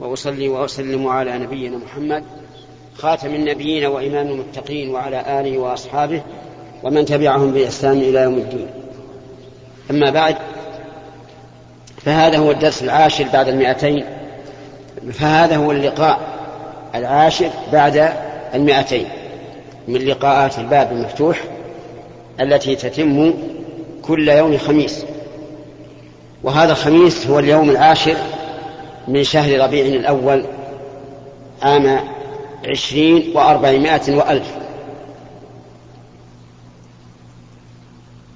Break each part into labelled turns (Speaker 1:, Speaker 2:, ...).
Speaker 1: وأصلي وأسلم على نبينا محمد خاتم النبيين وإمام المتقين وعلى آله وأصحابه ومن تبعهم بإحسان إلى يوم الدين. أما بعد فهذا هو الدرس العاشر بعد المئتين فهذا هو اللقاء العاشر بعد المئتين من لقاءات الباب المفتوح التي تتم كل يوم خميس. وهذا الخميس هو اليوم العاشر من شهر ربيع الأول عام عشرين وأربعمائة وألف.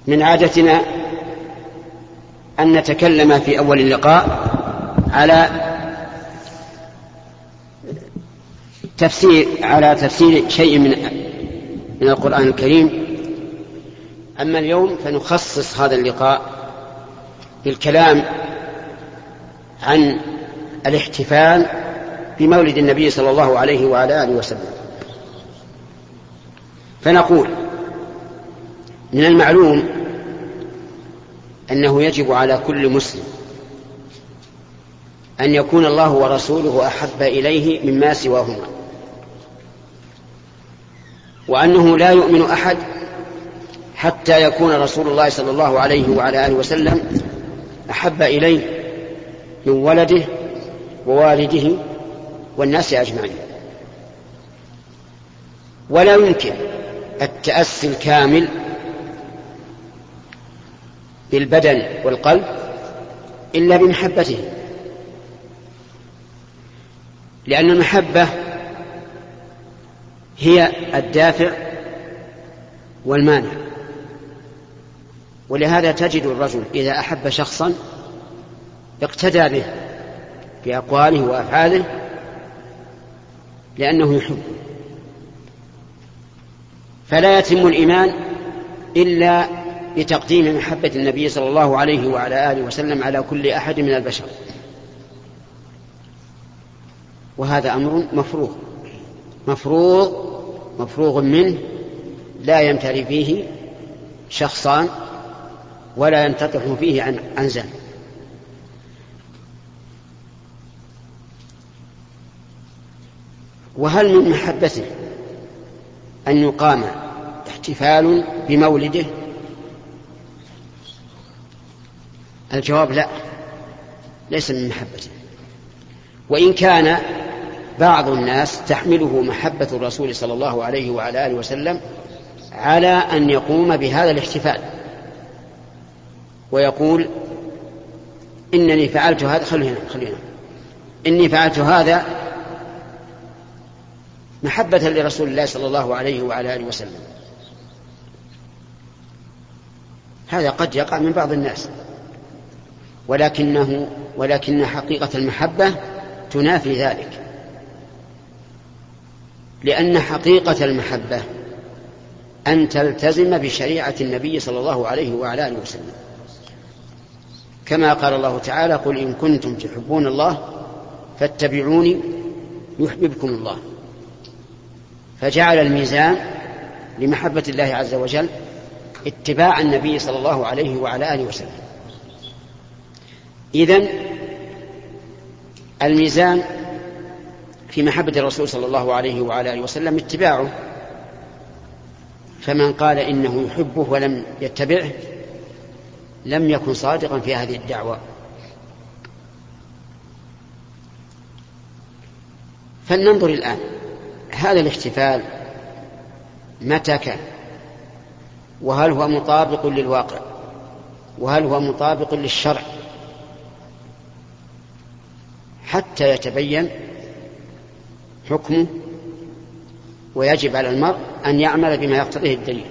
Speaker 1: من عادتنا أن نتكلم في أول اللقاء على تفسير على تفسير شيء من من القرآن الكريم. أما اليوم فنخصص هذا اللقاء بالكلام عن الاحتفال بمولد النبي صلى الله عليه وعلى آله وسلم. فنقول من المعلوم أنه يجب على كل مسلم أن يكون الله ورسوله أحب إليه مما سواهما وأنه لا يؤمن أحد حتى يكون رسول الله صلى الله عليه وعلى آله وسلم أحب إليه من ولده ووالده والناس أجمعين. ولا يمكن التأسي الكامل بالبدن والقلب إلا بمحبته. لأن المحبة هي الدافع والمانع. ولهذا تجد الرجل إذا أحب شخصا اقتدى به. في أقواله وأفعاله لأنه يحب. فلا يتم الإيمان إلا بتقديم محبة النبي صلى الله عليه وعلى آله وسلم على كل أحد من البشر. وهذا أمر مفروغ مفروغ مفروغ منه لا يمتري فيه شخصان ولا ينتطح فيه عن زن. وهل من محبته أن يقام احتفال بمولده؟ الجواب لا ليس من محبته. وإن كان بعض الناس تحمله محبة الرسول صلى الله عليه وعلى آله وسلم على أن يقوم بهذا الاحتفال ويقول إنني فعلت هذا خلينا خلينا إني فعلت هذا محبة لرسول الله صلى الله عليه وعلى آله وسلم. هذا قد يقع من بعض الناس. ولكنه ولكن حقيقة المحبة تنافي ذلك. لأن حقيقة المحبة أن تلتزم بشريعة النبي صلى الله عليه وعلى آله وسلم. كما قال الله تعالى قل إن كنتم تحبون الله فاتبعوني يحببكم الله. فجعل الميزان لمحبة الله عز وجل اتباع النبي صلى الله عليه وعلى آله وسلم. إذن الميزان في محبة الرسول صلى الله عليه وعلى آله وسلم اتباعه. فمن قال إنه يحبه ولم يتبعه لم يكن صادقا في هذه الدعوة. فلننظر الآن هذا الاحتفال متى كان؟ وهل هو مطابق للواقع؟ وهل هو مطابق للشرع؟ حتى يتبين حكمه ويجب على المرء أن يعمل بما يقتضيه الدليل.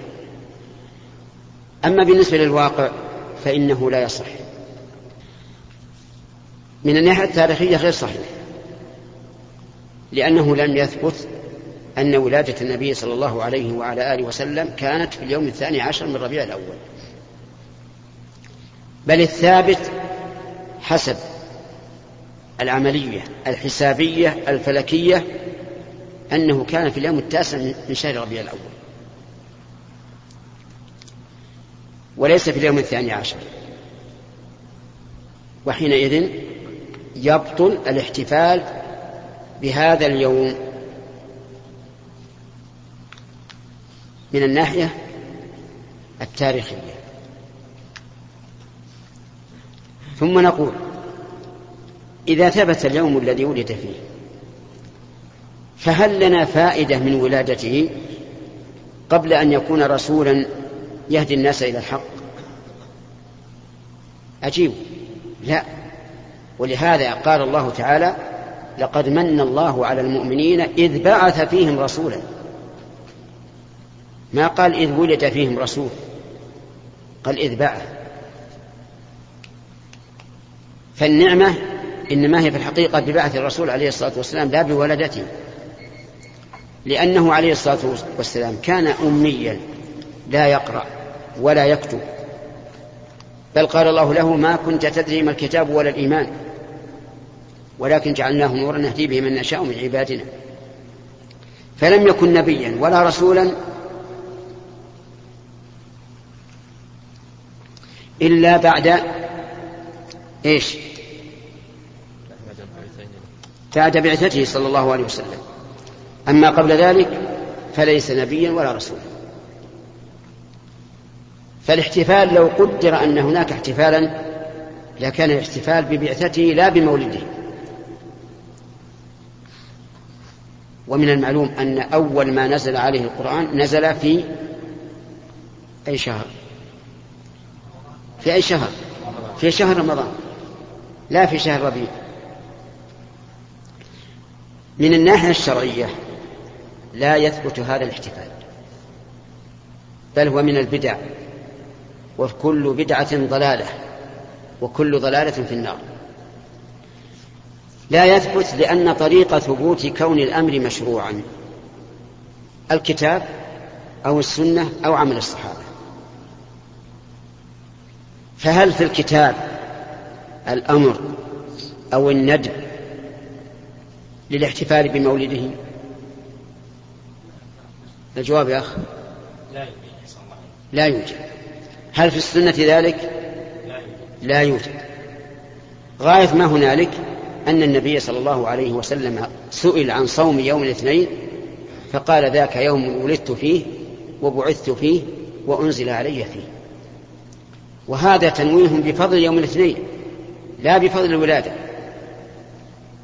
Speaker 1: أما بالنسبة للواقع فإنه لا يصح. من الناحية التاريخية غير صحيح لأنه لم يثبت أن ولادة النبي صلى الله عليه وعلى آله وسلم كانت في اليوم الثاني عشر من ربيع الأول. بل الثابت حسب العملية الحسابية الفلكية أنه كان في اليوم التاسع من شهر ربيع الأول. وليس في اليوم الثاني عشر. وحينئذ يبطل الاحتفال بهذا اليوم. من الناحية التاريخية. ثم نقول إذا ثبت اليوم الذي ولد فيه فهل لنا فائدة من ولادته قبل أن يكون رسولا يهدي الناس إلى الحق؟ عجيب لا. ولهذا قال الله تعالى لقد من الله على المؤمنين إذ بعث فيهم رسولا. ما قال إذ ولد فيهم رسول قال إذ بعث. فالنعمة إنما هي في الحقيقة ببعث الرسول عليه الصلاة والسلام لا بولدته. لأنه عليه الصلاة والسلام كان أميا لا يقرأ ولا يكتب. بل قال الله له ما كنت تدري ما الكتاب ولا الإيمان. ولكن جعلناه نورا نهدي به من نشاء من عبادنا. فلم يكن نبيا ولا رسولا إلا بعد إيش؟ بعد بعثته صلى الله عليه وسلم. أما قبل ذلك فليس نبيا ولا رسولا. فالاحتفال لو قدر أن هناك احتفالا لكان الاحتفال ببعثته لا بمولده. ومن المعلوم أن أول ما نزل عليه القرآن نزل في أي شهر؟ في أي شهر؟ في شهر رمضان. لا في شهر ربيع. من الناحية الشرعية لا يثبت هذا الاحتفال بل هو من البدع وكل بدعة ضلالة وكل ضلالة في النار. لا يثبت لأن طريق ثبوت كون الأمر مشروعا الكتاب أو السنة أو عمل الصحابة. فهل في الكتاب الأمر أو الندب للاحتفال بمولده؟ الجواب يا أخ لا يوجد هل في السنة ذلك؟ لا يوجد. غاية ما هنالك أن النبي صلى الله عليه وسلم سئل عن صوم يوم الاثنين فقال ذاك يوم ولدت فيه وبعثت فيه وأنزل علي فيه. وهذا تنويه بفضل يوم الاثنين لا بفضل الولادة.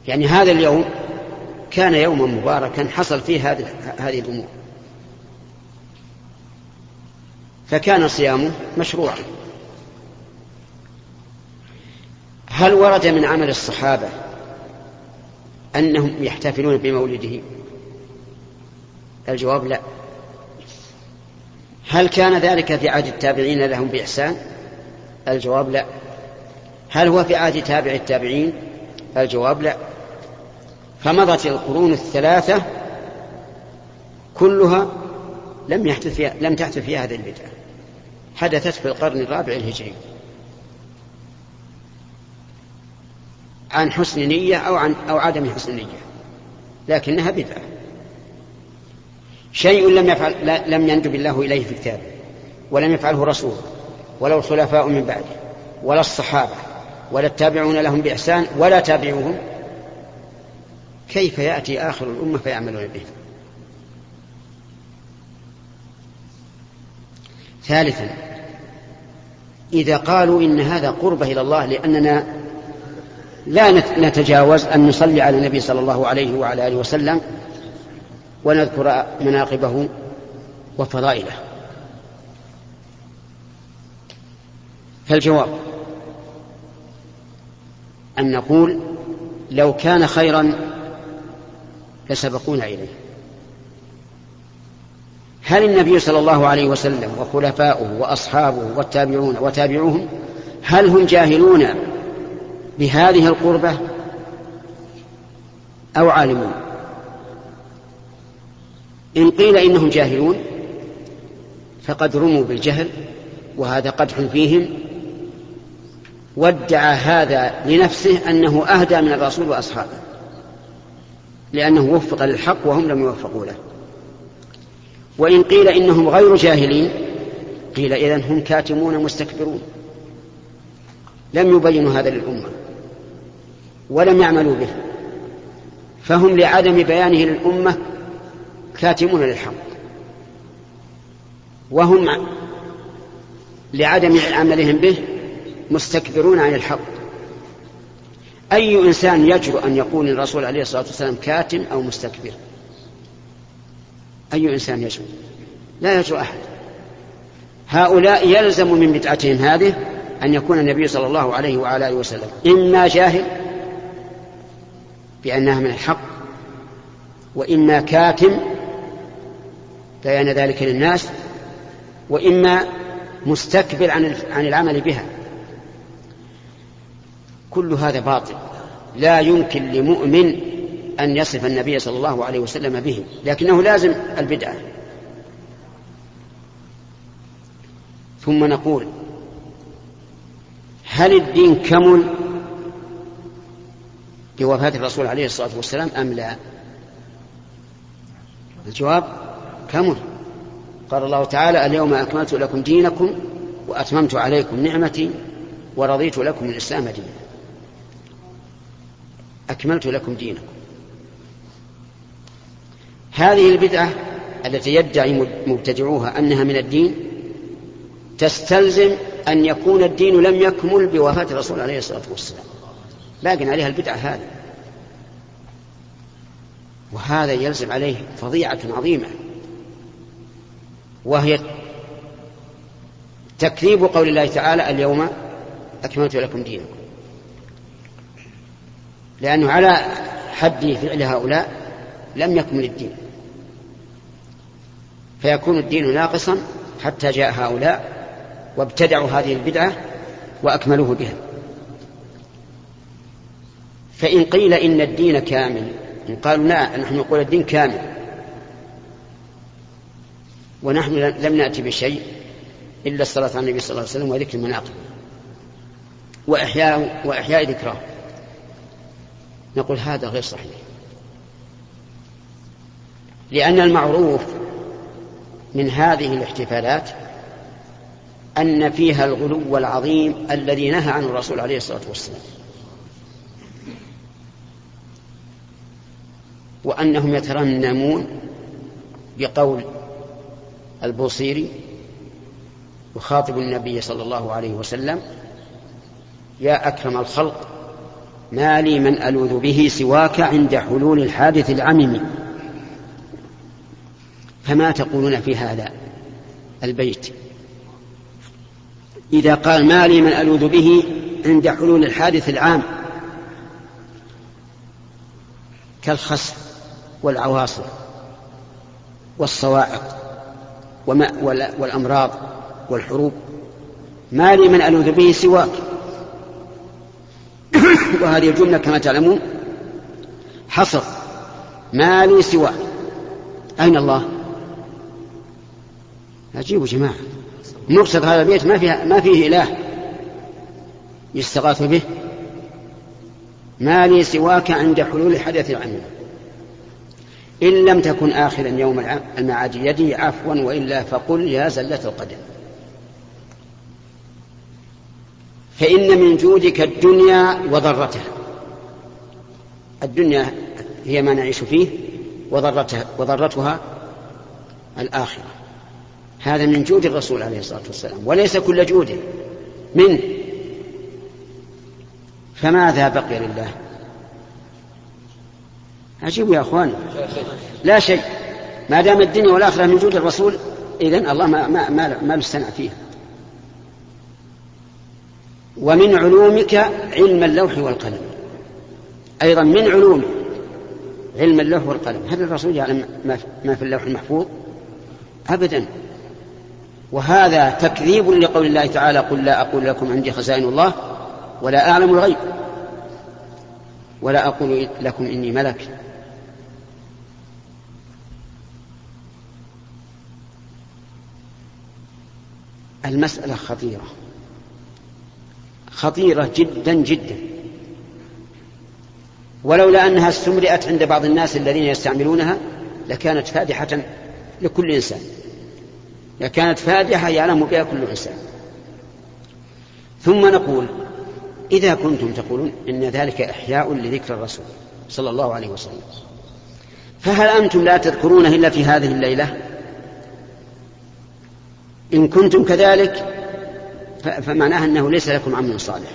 Speaker 1: يعني هذا اليوم كان يوما مباركا حصل فيه هذه هذه الأمور. فكان صيامه مشروعا. هل ورد من عمل الصحابة أنهم يحتفلون بمولده؟ الجواب لا. هل كان ذلك في عهد التابعين لهم بإحسان؟ الجواب لا. هل هو في عهد تابع التابعين؟ الجواب لا. فمضت القرون الثلاثة كلها لم يحدث فيها لم تحدث فيها هذه البدعة حدثت في القرن الرابع الهجري. عن حسن نية أو عن أو عدم حسن نية. لكنها بدعة. شيء لم يفعل لم يندب الله إليه في كتابه ولم يفعله رسول. ولا الخلفاء من بعده ولا الصحابة ولا التابعون لهم بإحسان ولا تابعوهم كيف يأتي آخر الأمة فيعملون به؟ ثالثا إذا قالوا إن هذا قربة إلى الله لأننا لا نتجاوز أن نصلي على النبي صلى الله عليه وعلى آله وسلم ونذكر مناقبه وفضائله. فالجواب أن نقول لو كان خيرا لسبقونا إليه. هل النبي صلى الله عليه وسلم وخلفاؤه وأصحابه والتابعون وتابعوهم هل هم جاهلون بهذه القربة أو عالمون؟ إن قيل إنهم جاهلون فقد رموا بالجهل وهذا قدح فيهم وادعى هذا لنفسه أنه أهدى من الرسول وأصحابه لأنه وفق للحق وهم لم يوفقوا له. وإن قيل إنهم غير جاهلين قيل إذن هم كاتمون مستكبرون. لم يبينوا هذا للأمة ولم يعملوا به فهم لعدم بيانه للأمة كاتمون للحق. وهم لعدم عملهم به مستكبرون عن الحق. أي إنسان يجرؤ أن يقول الرسول عليه الصلاة والسلام كاتم أو مستكبر؟ أي إنسان يجرؤ؟ لا يجرؤ أحد. هؤلاء يلزم من بدعتهم هذه أن يكون النبي صلى الله عليه وعلى آله وسلم إما جاهل بأنها من الحق وإما كاتم بيان ذلك للناس وإما مستكبر عن عن العمل بها. كل هذا باطل. لا يمكن لمؤمن أن يصف النبي صلى الله عليه وسلم به لكنه لازم البدعة. ثم نقول هل الدين كمل بوفاة الرسول عليه الصلاة والسلام أم لا؟ الجواب كمل. قال الله تعالى اليوم أكملت لكم دينكم وأتممت عليكم نعمتي ورضيت لكم الإسلام دينا. أكملت لكم دينكم. هذه البدعة التي يدعي مبتدعوها أنها من الدين تستلزم أن يكون الدين لم يكمل بوفاة الرسول عليه الصلاة والسلام. باق عليها البدعة هذه. وهذا يلزم عليه فظيعة عظيمة. وهي تكذيب قول الله تعالى اليوم أكملت لكم دينكم. لأنه على حد فعل هؤلاء لم يكمل الدين. فيكون الدين ناقصا حتى جاء هؤلاء وابتدعوا هذه البدعة وأكملوه بها. فإن قيل إن الدين كامل إن قالوا لا نحن نقول الدين كامل. ونحن لم نأتي بشيء إلا الصلاة على النبي صلى الله عليه وسلم وذكر المناقب. وإحياء وإحياء ذكراه نقول هذا غير صحيح. لأن المعروف من هذه الاحتفالات أن فيها الغلو العظيم الذي نهى عنه الرسول عليه الصلاة والسلام. وأنهم يترنمون بقول البوصيري يخاطب النبي صلى الله عليه وسلم يا أكرم الخلق ما لي من ألوذ به سواك عند حلول الحادث العمم. فما تقولون في هذا البيت؟ إذا قال ما لي من ألوذ به عند حلول الحادث العام كالخسف والعواصف والصواعق والأمراض والحروب. ما لي من ألوذ به سواك. وهذه الجملة كما تعلمون. حصر. ما لي سواك أين الله؟ عجيب جماعة. مقصد هذا البيت ما فيها ما فيه إله. يستغاث به. ما لي سواك عند حلول حدث عنه إن لم تكن آخرا يوم المعاد يدي عفوا وإلا فقل يا زلة القدم فإن من جودك الدنيا وضرتها. الدنيا هي ما نعيش فيه وضرتها, وضرتها الآخرة. هذا من جود الرسول عليه الصلاة والسلام وليس كل جود منه. فماذا بقي لله؟ عجيب يا أخوان. لا شيء. ما دام الدنيا والآخرة من جود الرسول إذن الله ما ما ما, ما نستنع فيها. ومن علومك علم اللوح والقلم. أيضا من علومه علم اللوح والقلم. هل الرسول يعلم ما في اللوح المحفوظ؟ ابدا. وهذا تكذيب لقول الله تعالى قل لا أقول لكم عندي خزائن الله ولا أعلم الغيب ولا أقول لكم إني ملك. المسألة خطيرة. خطيرة جدا جدا. ولولا أنها استمرئت عند بعض الناس الذين يستعملونها لكانت فادحة لكل إنسان. لكانت فادحة يعلم بها كل إنسان. ثم نقول إذا كنتم تقولون إن ذلك إحياء لذكر الرسول صلى الله عليه وسلم فهل أنتم لا تذكرونه إلا في هذه الليلة؟ إن كنتم كذلك فمعناه أنه ليس لكم عمل صالح.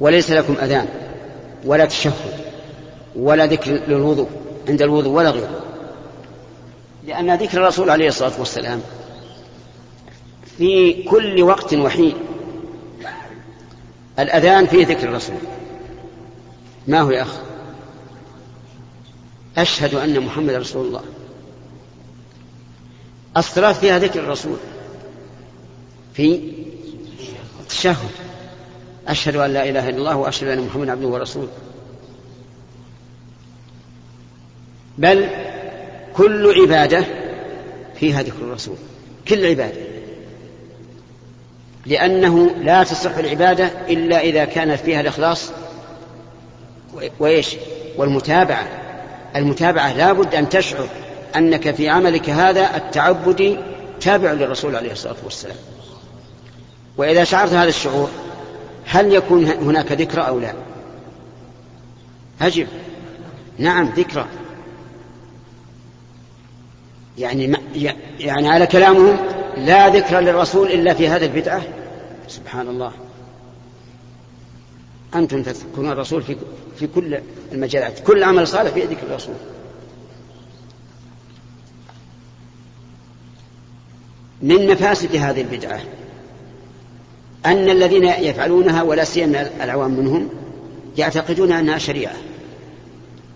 Speaker 1: وليس لكم أذان ولا تشهد ولا ذكر للوضوء عند الوضوء ولا غيره. لأن ذكر الرسول عليه الصلاة والسلام في كل وقت وحين الأذان فيه ذكر الرسول. ما هو يا أخ أشهد أن محمد رسول الله. الصلاة فيها ذكر الرسول. في التشهد. أشهد أن لا إله إلا الله وأشهد أن محمدا عبده ورسوله. بل كل عبادة فيها ذكر الرسول. كل عبادة. لأنه لا تصح العبادة إلا إذا كانت فيها الإخلاص وإيش؟ والمتابعة. المتابعة لا بد أن تشعر أنك في عملك هذا التعبدي تابع للرسول عليه الصلاة والسلام. وإذا شعرت هذا الشعور هل يكون هناك ذكرى أو لا؟ أجب. نعم ذكرى. يعني يعني على كلامهم لا ذكر للرسول إلا في هذه البدعة؟ سبحان الله. أنتم تذكرون الرسول في في كل المجالات كل عمل صالح في ذكر الرسول. من مفاسد هذه البدعة؟ أن الذين يفعلونها ولا سيما العوام منهم يعتقدون أنها شريعة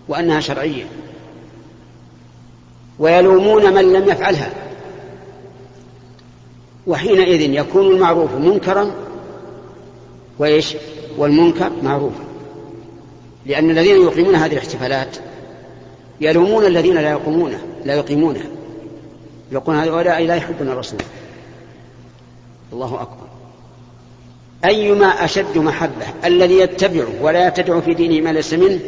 Speaker 1: وأنها شرعية ويلومون من لم يفعلها وحينئذ يكون المعروف منكرا وإيش؟ والمنكر معروفا لأن الذين يقيمون هذه الاحتفالات يلومون الذين لا يقومونه لا يقيمونها يقول هؤلاء لا يحبون الرسول. الله أكبر. أيما أشد محبة الذي يتبعه ولا يتبع في دينه ما ليس منه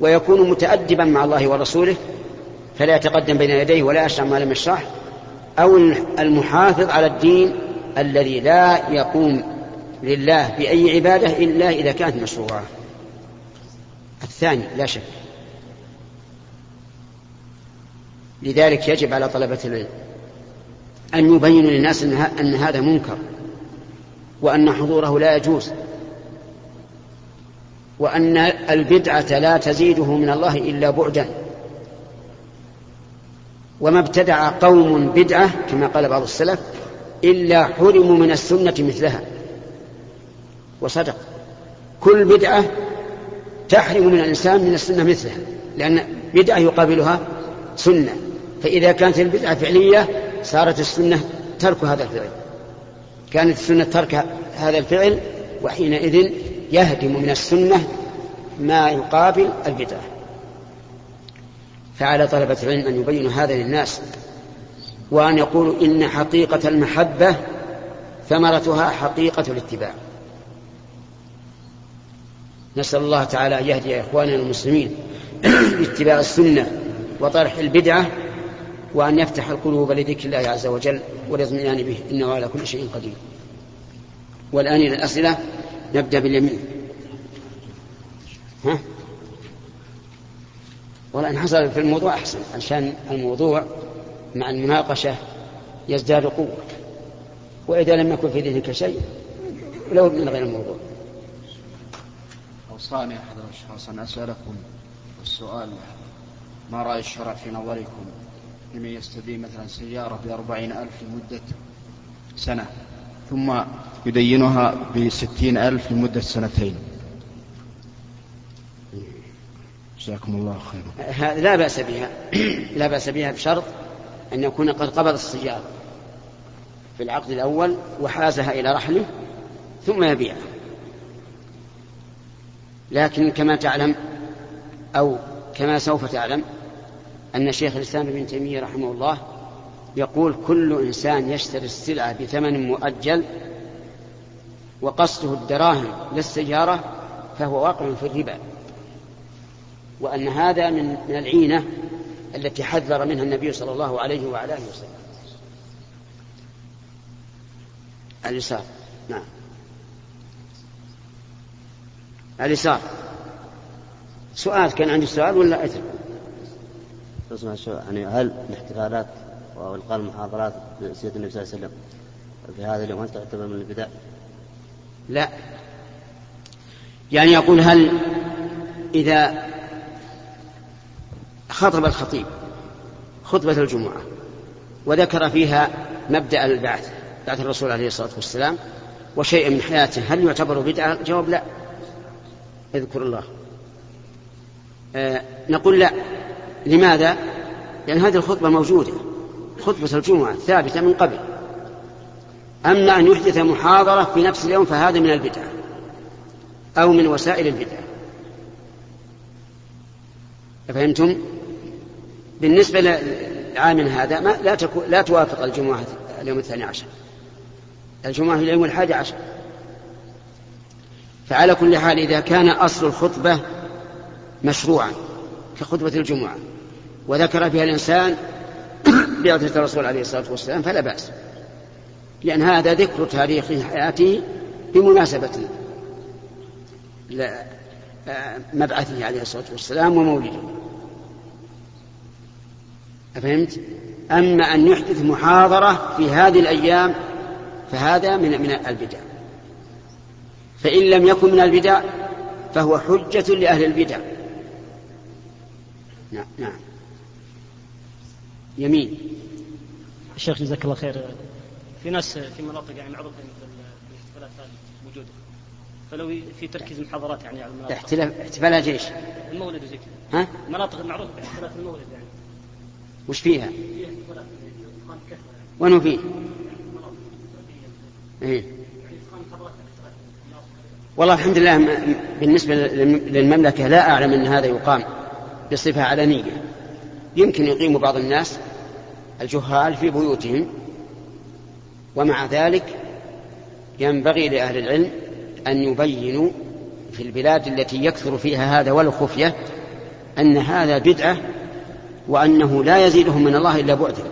Speaker 1: ويكون متأدبا مع الله ورسوله فلا يتقدم بين يديه ولا يشرع ما لم يشرع أو المحافظ على الدين الذي لا يقوم لله بأي عبادة إلا إذا كانت مشروعة. الثاني لا شك. لذلك يجب على طلبة العلم أن يبينوا للناس أن هذا منكر. وأن حضوره لا يجوز وأن البدعة لا تزيده من الله إلا بعدا. وما ابتدع قوم بدعة كما قال بعض السلف إلا حرموا من السنة مثلها. وصدق. كل بدعة تحرم من الإنسان من السنة مثلها لأن بدعة يقابلها سنة. فإذا كانت البدعة فعلية صارت السنة ترك هذا الفعل. كانت السنة ترك هذا الفعل وحينئذ يهدم من السنة ما يقابل البدعة. فعلى طلبة العلم أن يبينوا هذا للناس وأن يقولوا إن حقيقة المحبة ثمرتها حقيقة الاتباع. نسأل الله تعالى أن يهدي إخواننا المسلمين لاتباع السنة وطرح البدعة وأن يفتح القلوب لذكر الله عز وجل والاطمئنان به إنه على كل شيء قدير. والآن إلى الأسئلة. نبدأ باليمين. ها؟ والله إن حصل في الموضوع أحسن عشان الموضوع مع المناقشة يزداد قوة. وإذا لم يكن في ذهنك شيء لو من غير الموضوع.
Speaker 2: أوصاني أحد الأشخاص أن أسألكم السؤال ما رأي الشرع في نظركم؟ لمن يستدين مثلا سيارة بأربعين ألف لمدة سنة ثم يدينها بستين ألف لمدة سنتين. جزاكم الله خيرا.
Speaker 1: لا بأس بها لا بأس بها بشرط أن يكون قد قبض السيارة في العقد الأول وحازها إلى رحله ثم يبيعها. لكن كما تعلم أو كما سوف تعلم أن شيخ الإسلام ابن تيمية رحمه الله يقول كل إنسان يشتري السلعة بثمن مؤجل وقصده الدراهم للسيارة فهو واقع في الربا. وأن هذا من من العينة التي حذر منها النبي صلى الله عليه وعلى آله وسلم. اليسار نعم. اليسار سؤال كان عندي سؤال ولا أثر؟
Speaker 3: يعني هل الاحتفالات والقاء المحاضرات بسيره النبي صلى الله عليه وسلم في هذا اليوم هل تعتبر من البدع؟
Speaker 1: لا يعني يقول هل إذا خطب الخطيب خطبة الجمعة وذكر فيها مبدأ البعث بعث الرسول عليه الصلاة والسلام وشيء من حياته هل يعتبر بدعة؟ الجواب لا اذكر الله آه نقول لا لماذا؟ لأن هذه الخطبة موجودة خطبة الجمعة ثابتة من قبل. أما أن يحدث محاضرة في نفس اليوم فهذا من البدعة أو من وسائل البدعة فهمتم؟ بالنسبة لعامنا هذا ما لا, تكو لا توافق الجمعة اليوم الثاني عشر. الجمعة اليوم الحادي عشر. فعلى كل حال إذا كان أصل الخطبة مشروعا كخطبة الجمعة. وذكر فيها الإنسان بعثة الرسول عليه الصلاة والسلام فلا بأس. لأن هذا ذكر تاريخ حياته بمناسبة مبعثه عليه الصلاة والسلام ومولده. أفهمت؟ أما أن يحدث محاضرة في هذه الأيام فهذا من من البدع. فإن لم يكن من البدع فهو حجة لأهل البدع. نعم نعم. يمين
Speaker 4: الشيخ جزاك الله خير في ناس في مناطق يعني معروفه الاحتفالات هذه موجودة فلو في تركيز محاضرات يعني على المناطق
Speaker 1: احتفالات إيش؟
Speaker 4: المولد وزي كذا
Speaker 1: ها؟
Speaker 4: مناطق معروفة باحتفالات المولد يعني
Speaker 1: وش فيها؟ وين هو فيه؟ إيه؟ والله الحمد لله بالنسبة للمملكة لا أعلم أن هذا يقام بصفة علنية يمكن يقيم بعض الناس الجهال في بيوتهم ومع ذلك ينبغي لأهل العلم أن يبينوا في البلاد التي يكثر فيها هذا ولو خفية أن هذا بدعة وأنه لا يزيدهم من الله إلا بعدا.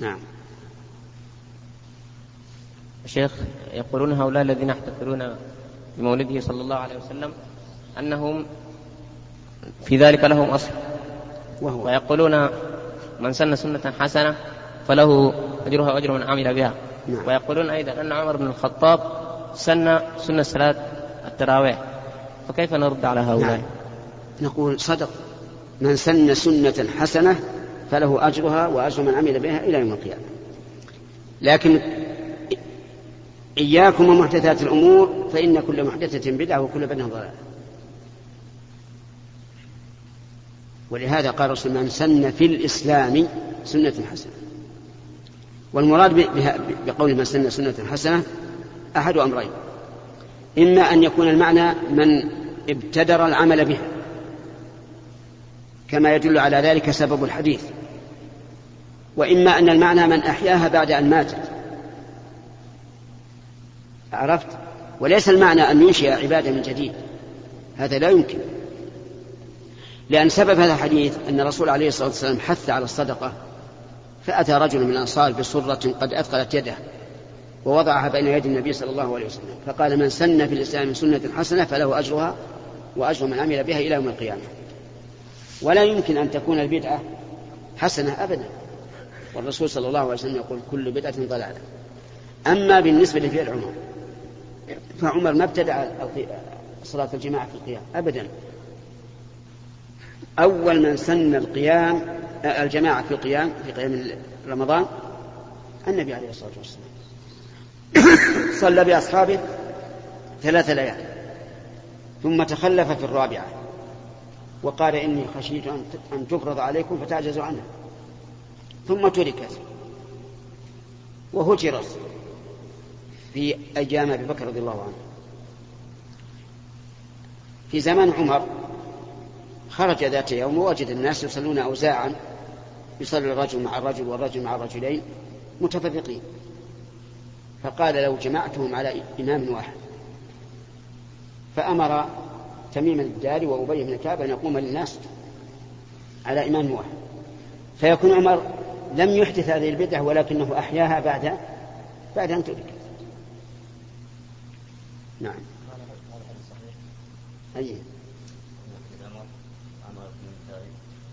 Speaker 1: نعم.
Speaker 5: الشيخ يقولون هؤلاء الذين يحتفلون بمولده صلى الله عليه وسلم أنهم في ذلك لهم أصل. وهو. ويقولون من سن سنة حسنة فله أجرها وأجر من عمل بها. نعم. ويقولون أيضا أن عمر بن الخطاب سن سنة صلاة التراويح. فكيف نرد على هؤلاء؟ نعم.
Speaker 1: نقول صدق. من سن سنة حسنة فله أجرها وأجر من عمل بها إلى يوم القيامة. لكن إياكم ومحدثات الأمور فإن كل محدثة بدعة وكل بدعة ضلالة. ولهذا قال الرسول من سن في الإسلام سنة حسنة. والمراد بقول من سن سنة حسنة أحد أمرين. إما أن يكون المعنى من ابتدر العمل بها كما يدل على ذلك سبب الحديث. وإما أن المعنى من أحياها بعد أن ماتت. عرفت؟ وليس المعنى أن ينشئ عبادة من جديد. هذا لا يمكن. لأن سبب هذا الحديث أن الرسول عليه الصلاة والسلام حث على الصدقة. فأتى رجل من الأنصار بصرة قد أثقلت يده ووضعها بين يدي النبي صلى الله عليه وسلم. فقال من سن في الإسلام سنة حسنة فله أجرها وأجر من عمل بها إلى يوم القيامة. ولا يمكن أن تكون البدعة حسنة أبدا. والرسول صلى الله عليه وسلم يقول كل بدعة ضلالة. أما بالنسبة لفعل عمر فعمر ما ابتدع صلاة الجماعة في القيام أبدا. أول من سن القيام الجماعة في القيام في قيام رمضان النبي عليه الصلاة والسلام. صلى بأصحابه ثلاث ليال. ثم تخلف في الرابعة. وقال إني خشيت أن تفرض عليكم فتعجزوا عنها ثم تركت وهجرت في أيام أبي بكر رضي الله عنه. في زمان عمر خرج ذات يوم ووجد الناس يصلون أوزاعا يصلي الرجل مع الرجل والرجل مع الرجلين متفرقين. فقال لو جمعتهم على إمام واحد. فأمر تميم الداري وأبي بن كعب أن يقوم للناس على إمام واحد. فيكون عمر لم يحدث هذه البدعة ولكنه أحياها بعد بعد أن تركت نعم. أي.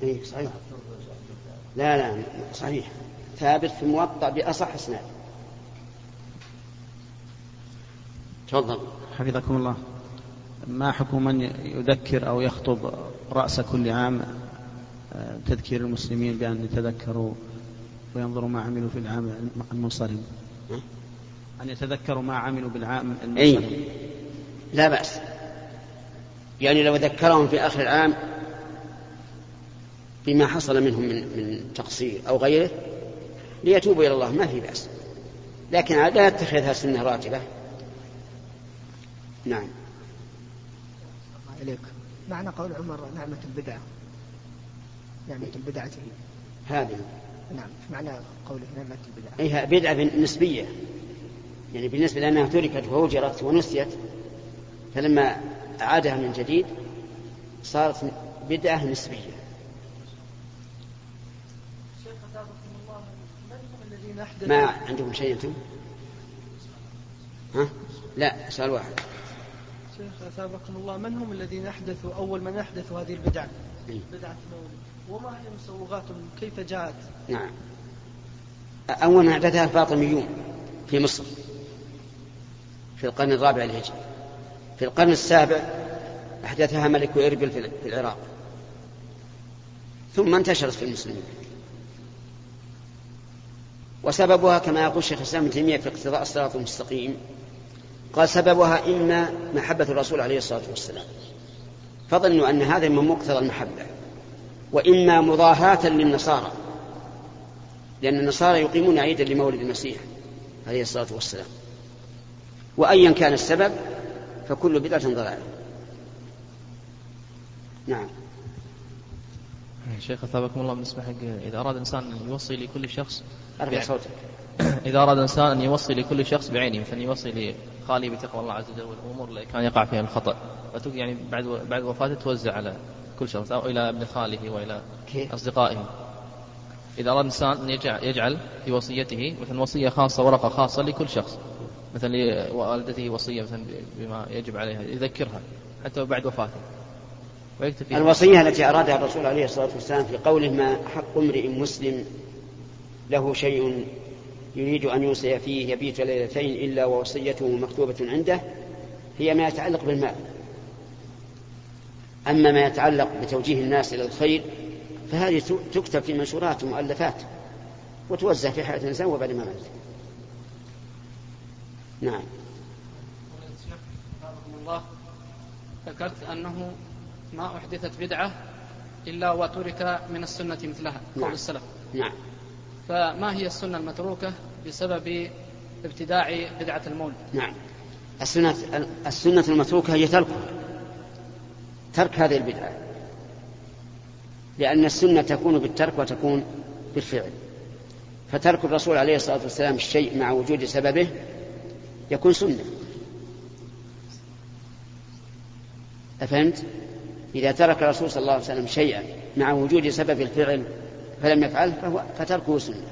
Speaker 1: أي صحيح. لا لا صحيح. ثابت في الموطأ بأصح إسناد. تفضل.
Speaker 6: حفظكم الله. ما حكم من يذكر أو يخطب رأس كل عام؟ آه، تذكير المسلمين بأن يتذكروا وينظروا ما عملوا في العام المنصرم. أن يتذكروا ما عملوا بالعام المنصرم.
Speaker 1: أي لا بأس. يعني لو ذكرهم في آخر العام بما حصل منهم من من تقصير أو غيره ليتوبوا إلى الله ما في بأس. لكن لا يتخذها سنة راتبة. نعم.
Speaker 7: إليك. معنى قول عمر نعمة البدعة نعمة البدعة
Speaker 1: هذه
Speaker 7: نعم. معنى قوله نعمة البدعة
Speaker 1: أيها بدعة نسبية يعني بالنسبة لأنها تركت وهجرت ونسيت. فلما أعادها من جديد صارت بدعة نسبية. ما عندكم شيء أنتم؟ ها؟ لا سؤال واحد.
Speaker 8: شيخ أثابكم الله من هم الذين أحدثوا أول من أحدثوا هذه البدعة
Speaker 1: إيه؟
Speaker 8: بدعة المولد. وما هي مسوغاتهم كيف جاءت؟
Speaker 1: نعم. أول من أحدثها الفاطميون في مصر في القرن الرابع الهجري في القرن السابع أحدثها ملك إربل في العراق. ثم انتشرت في المسلمين. وسببها كما يقول شيخ الإسلام ابن تيمية في اقتضاء الصراط المستقيم قال سببها إما محبة الرسول عليه الصلاة والسلام. فظنوا أن هذا من مقتضى المحبة وإما مضاهاة للنصارى لأن النصارى يقيمون عيدا لمولد المسيح عليه الصلاة والسلام. وأيا كان السبب فكل بدعة ضلالة. نعم.
Speaker 9: شيخ أثابكم الله بالنسبة حق. إذا أراد إنسان يوصي لكل شخص
Speaker 1: أرفع صوتك.
Speaker 9: إذا أراد إنسان أن يوصي لكل شخص بعينه مثلا يوصي لخالي بتقوى الله عز وجل والأمور اللي كان يقع فيها الخطأ يعني بعد بعد وفاته توزع على كل شخص أو إلى ابن خاله وإلى أصدقائه. إذا أراد إنسان أن يجعل, يجعل في وصيته مثلا وصية خاصة ورقة خاصة لكل شخص مثلا لوالدته وصية مثلا بما يجب عليها يذكرها حتى بعد وفاته.
Speaker 1: ويكتفي الوصية التي أرادها الرسول عليه الصلاة والسلام في قوله ما حق امرئ مسلم له شيء يريد أن يوصي فيه يبيت ليلتين إلا ووصيته مكتوبة عنده هي ما يتعلق بالمال. أما ما يتعلق بتوجيه الناس إلى الخير فهذه تكتب في منشورات ومؤلفات وتوزع في حياة الإنسان وبعد ما مات. نعم.
Speaker 10: الله ذكرت أنه ما أحدثت بدعة إلا وترك من السنة مثلها قول نعم. السلف.
Speaker 1: نعم.
Speaker 10: فما هي السنة المتروكة بسبب ابتداع بدعة المولد؟
Speaker 1: نعم. السنة السنة المتروكة هي تركها. ترك هذه البدعة. لأن السنة تكون بالترك وتكون بالفعل. فترك الرسول عليه الصلاة والسلام الشيء مع وجود سببه يكون سنة. أفهمت؟ إذا ترك الرسول صلى الله عليه وسلم شيئا مع وجود سبب الفعل فلم يفعله فهو فتركه سنة.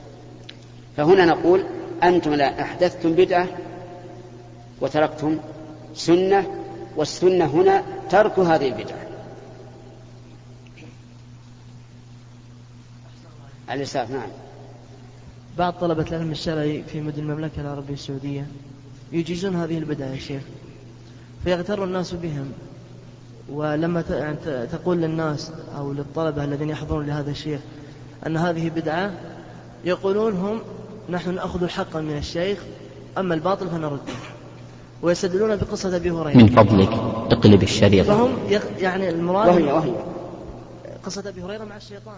Speaker 1: فهنا نقول أنتم لا أحدثتم بدعة وتركتم سنة والسنة هنا ترك هذه البدعة. الإسراف نعم.
Speaker 11: بعض طلبة العلم الشرعي في مدن المملكة العربية السعودية يجيزون هذه البدع يا شيخ فيغتر الناس بهم. ولما تقول للناس أو للطلبة الذين يحضرون لهذا الشيخ أن هذه بدعة يقولون هم نحن نأخذ الحق من الشيخ أما الباطل فنرده. ويستدلون بقصة أبي هريرة.
Speaker 12: من فضلك اقلب الشريط
Speaker 11: فهم يعني المراد
Speaker 1: وهي وهي.
Speaker 11: قصة أبي هريرة مع الشيطان.